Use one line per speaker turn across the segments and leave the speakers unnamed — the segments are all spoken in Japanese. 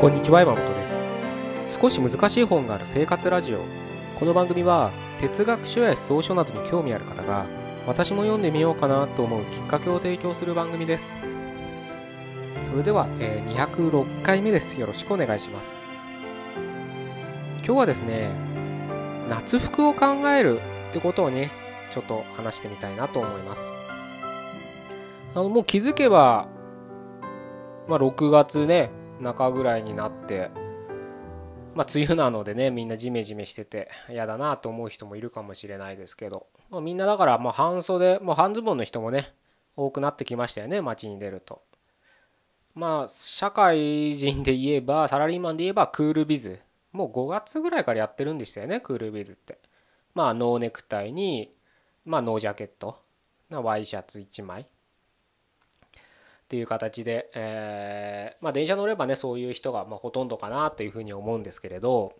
こんにちは山本です。少し難しい本がある生活ラジオ。この番組は哲学書や思想書などに興味ある方が私も読んでみようかなと思うきっかけを提供する番組です。それでは、えー、206回目です。よろしくお願いします。今日はですね夏服を考えるってことをねちょっと話してみたいなと思います。あのもう気づけばまあ6月ね中ぐらいになってまあ梅雨なのでねみんなジメジメしてて嫌だなと思う人もいるかもしれないですけど、まあ、みんなだからもう半袖もう半ズボンの人もね多くなってきましたよね街に出ると。まあ社会人で言えばサラリーマンで言えばクールビズ。もう5月ぐらいからやってるんでしたよねクールビズって。まあノーネクタイにまあノージャケット。ワイシャツ1枚。っていう形で、えー、まあ、電車乗ればねそういう人がまほとんどかなというふうに思うんですけれど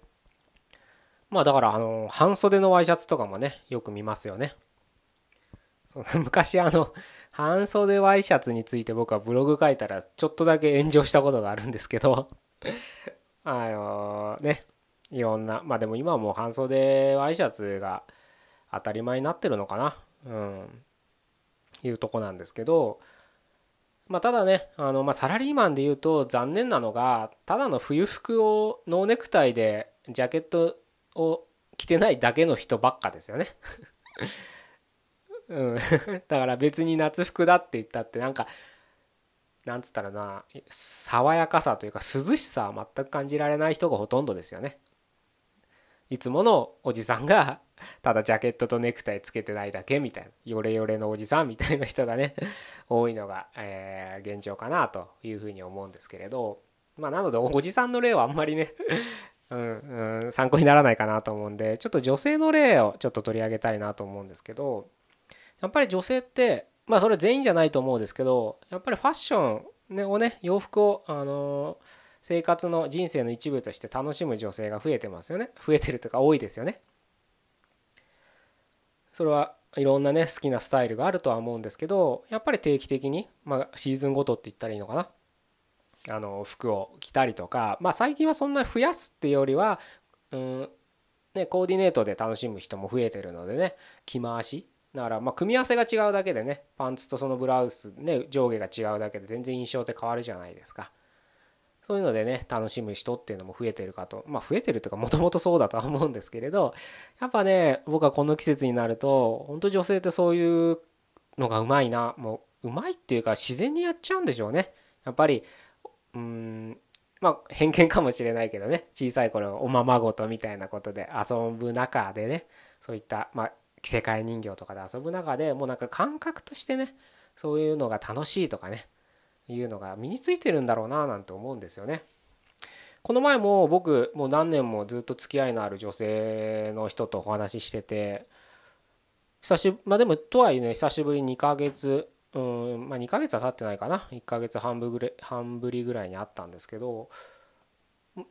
まあだからあの半袖のワイシャツとかもねよく見ますよね。昔あの半袖ワイシャツについて僕はブログ書いたらちょっとだけ炎上したことがあるんですけど あのねいろんなまあでも今はもう半袖ワイシャツが当たり前になってるのかなうんいうとこなんですけどまあ、ただねあの、まあ、サラリーマンでいうと残念なのがただの冬服をノーネクタイでジャケットを着てないだけの人ばっかですよね うん、だから別に夏服だって言ったってなんかなんつったらな爽やかさというか涼しさは全く感じられない人がほとんどですよね。いつものおじさんがただジャケットとネクタイつけてないだけみたいなヨレヨレのおじさんみたいな人がね 多いのが、えー、現状かなというふうに思うんですけれどまあなのでおじさんの例はあんまりね うん、うん、参考にならないかなと思うんでちょっと女性の例をちょっと取り上げたいなと思うんですけどやっぱり女性ってまあそれ全員じゃないと思うんですけどやっぱりファッション、をね洋服をあの生活の人生の一部として楽しむ女性が増えてますよね。増えてるとか多いですよね。それはいろんなね好きなスタイルがあるとは思うんですけどやっぱり定期的に、まあ、シーズンごとって言ったらいいのかなあの服を着たりとか、まあ、最近はそんな増やすっていうよりは、うんね、コーディネートで楽しむ人も増えてるのでね着回しだからま組み合わせが違うだけでねパンツとそのブラウスね上下が違うだけで全然印象って変わるじゃないですか。そういうのでね楽しむ人っていうのも増えてるかとまあ増えてるというかもともとそうだとは思うんですけれどやっぱね僕はこの季節になると本当女性ってそういうのがうまいなもううまいっていうか自然にやっちゃうんでしょうね。やっぱりうんまあ偏見かもしれないけどね小さい頃おままごとみたいなことで遊ぶ中でねそういったまあ着せ替え人形とかで遊ぶ中でもうなんか感覚としてねそういうのが楽しいとかねいうのが身についてるんだろうななんて思うんですよね。この前も僕もう何年もずっと付き合いのある女性の人とお話ししてて久しまあでもとはいえね久しぶり2ヶ月うんまあ2ヶ月は経ってないかな1ヶ月半ぶぐら半ぶりぐらいに会ったんですけど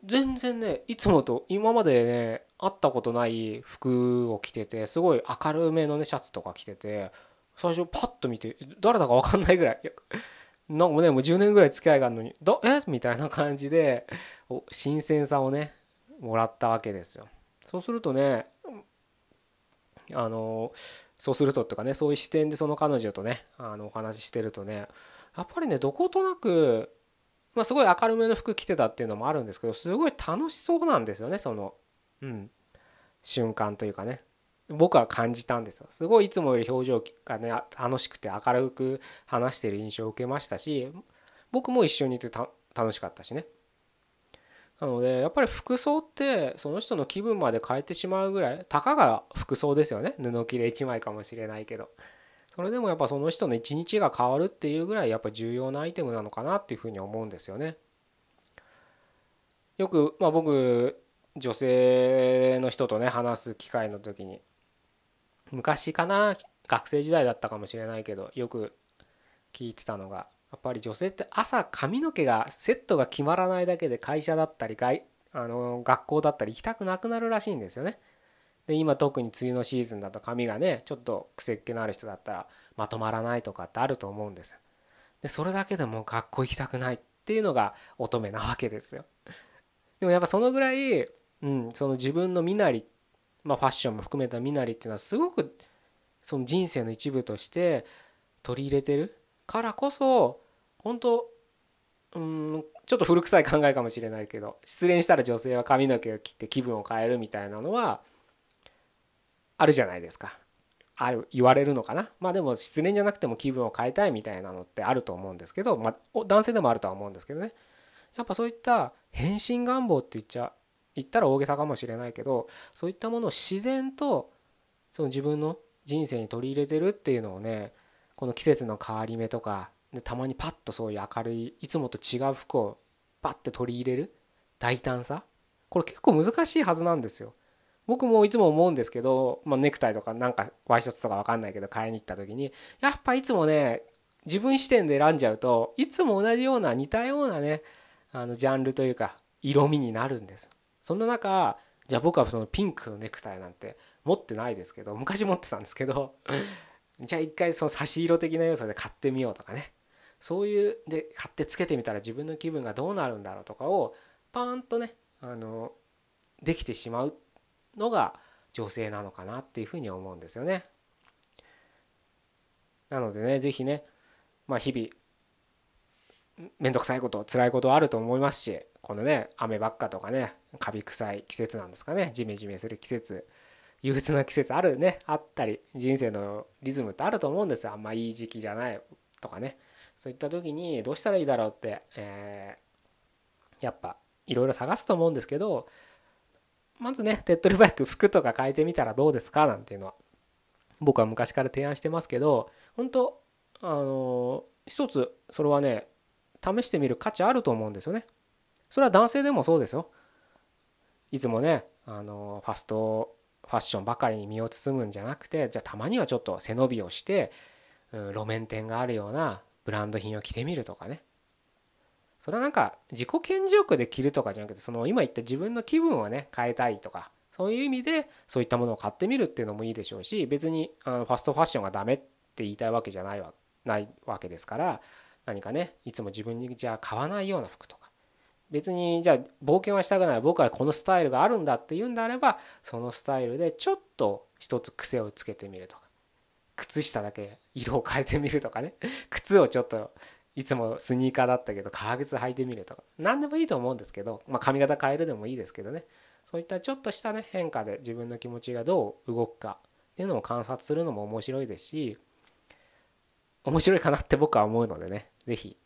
全然ねいつもと今までね会ったことない服を着ててすごい明るめのねシャツとか着てて最初パッと見て誰だか分かんないぐらいなんかねもう10年ぐらい付き合いがあるのに「ど え？みたいな感じで新鮮さをねもらったわけですよ。そうするとねあのそうするととかねそういう視点でその彼女とねあのお話ししてるとねやっぱりねどことなく、まあ、すごい明るめの服着てたっていうのもあるんですけどすごい楽しそうなんですよねそのうん瞬間というかね僕は感じたんですよ。すごいいつもより表情がね楽しくて明るく話してる印象を受けましたし僕も一緒にいて楽しかったしね。なのでやっぱり服装ってその人の気分まで変えてしまうぐらいたかが服装ですよね。布切れ1枚かもしれないけど。それでもやっぱその人の一日が変わるっていうぐらいやっぱ重要なアイテムなのかなっていうふうに思うんですよね。よくまあ僕女性の人とね話す機会の時に昔かな学生時代だったかもしれないけどよく聞いてたのがやっぱり女性って朝髪の毛がセットが決まらないだけで会社だったり外あの学校だったり行きたくなくなるらしいんですよね。で今特に梅雨のシーズンだと髪がねちょっと癖っ気のある人だったらまとまらないとかってあると思うんですよ。でそれだけでも学校行きたくないっていうのが乙女なわけですよ。でもやっぱそのぐらい、うん、その自分の身なり、まあ、ファッションも含めた身なりっていうのはすごくその人生の一部として取り入れてるからこそ本当うんちょっと古臭い考えかもしれないけど失恋したら女性は髪の毛を切って気分を変えるみたいなのはあるじゃないですか。ある言われるのかなまあでも失恋じゃなくても気分を変えたいみたいなのってあると思うんですけど、まあ、男性でもあるとは思うんですけどねやっぱそういった変身願望って言っちゃ言ったら大げさかもしれないけどそういったものを自然とその自分の人生に取り入れてるっていうのをねこの季節の変わり目とかでたまにパッとそういう明るいいつもと違う服をパッて取り入れる大胆さこれ結構難しいはずなんですよ。僕もいつも思うんですけど、まあ、ネクタイとかなんかワイシャツとか分かんないけど買いに行った時にやっぱいつもね自分視点で選んじゃうといつも同じような似たようなねあのジャンルというか色味になるんですそんな中じゃあ僕はそのピンクのネクタイなんて持ってないですけど昔持ってたんですけど じゃあ一回その差し色的な要素で買ってみようとかねそういうで買ってつけてみたら自分の気分がどうなるんだろうとかをパーンとねあのできてしまうのが女性なのかなっていうふうに思うんですよね。なのでね是非ねまあ日々面倒くさいこと辛いことあると思いますしこのね雨ばっかとかねカビ臭い季節なんですかねジメジメする季節憂鬱な季節あるねあったり人生のリズムってあると思うんですよ。あんまいい時期じゃないとかね。そういった時にどうしたらいいだろうって、えー、やっぱいろいろ探すと思うんですけどまずね手っ取り早く服とか変えてみたらどうですか？なんていうのは僕は昔から提案してますけど本当あの一つそれはね試してみる価値あると思うんですよね。それは男性でもそうですよ。いつもねあのファストファッションばかりに身を包むんじゃなくてじゃあたまにはちょっと背伸びをして、うん、路面店があるようなブランド品を着てみるとかねそれはなんか自己顕示欲で着るとかじゃなくてその今言った自分の気分をね変えたいとかそういう意味でそういったものを買ってみるっていうのもいいでしょうし別にあのファストファッションがダメって言いたいわけじゃないわないわけですから何かねいつも自分にじゃあ買わないような服と別にじゃあ冒険はしたくない。僕はこのスタイルがあるんだっていうんであればそのスタイルでちょっと一つ癖をつけてみるとか。靴下だけ色を変えてみるとかね。靴をちょっといつもスニーカーだったけど革靴履いてみるとか。何でもいいと思うんですけど、まあ、髪型変えるでもいいですけどね。そういったちょっとしたね変化で自分の気持ちがどう動くかっていうのを観察するのも面白いですし面白いかなって僕は思うのでね。是非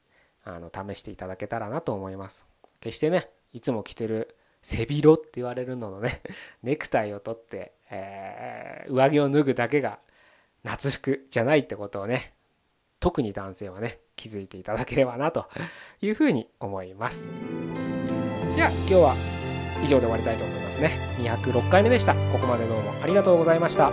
試していただけたらなと思います。決してねいつも着てる背広って言われるののね ネクタイを取って、えー、上着を脱ぐだけが夏服じゃないってことをね特に男性はね気づいていただければなというふうに思います。では今日は以上で終わりたいと思いますね。206回目でした。ここまでどうもありがとうございました。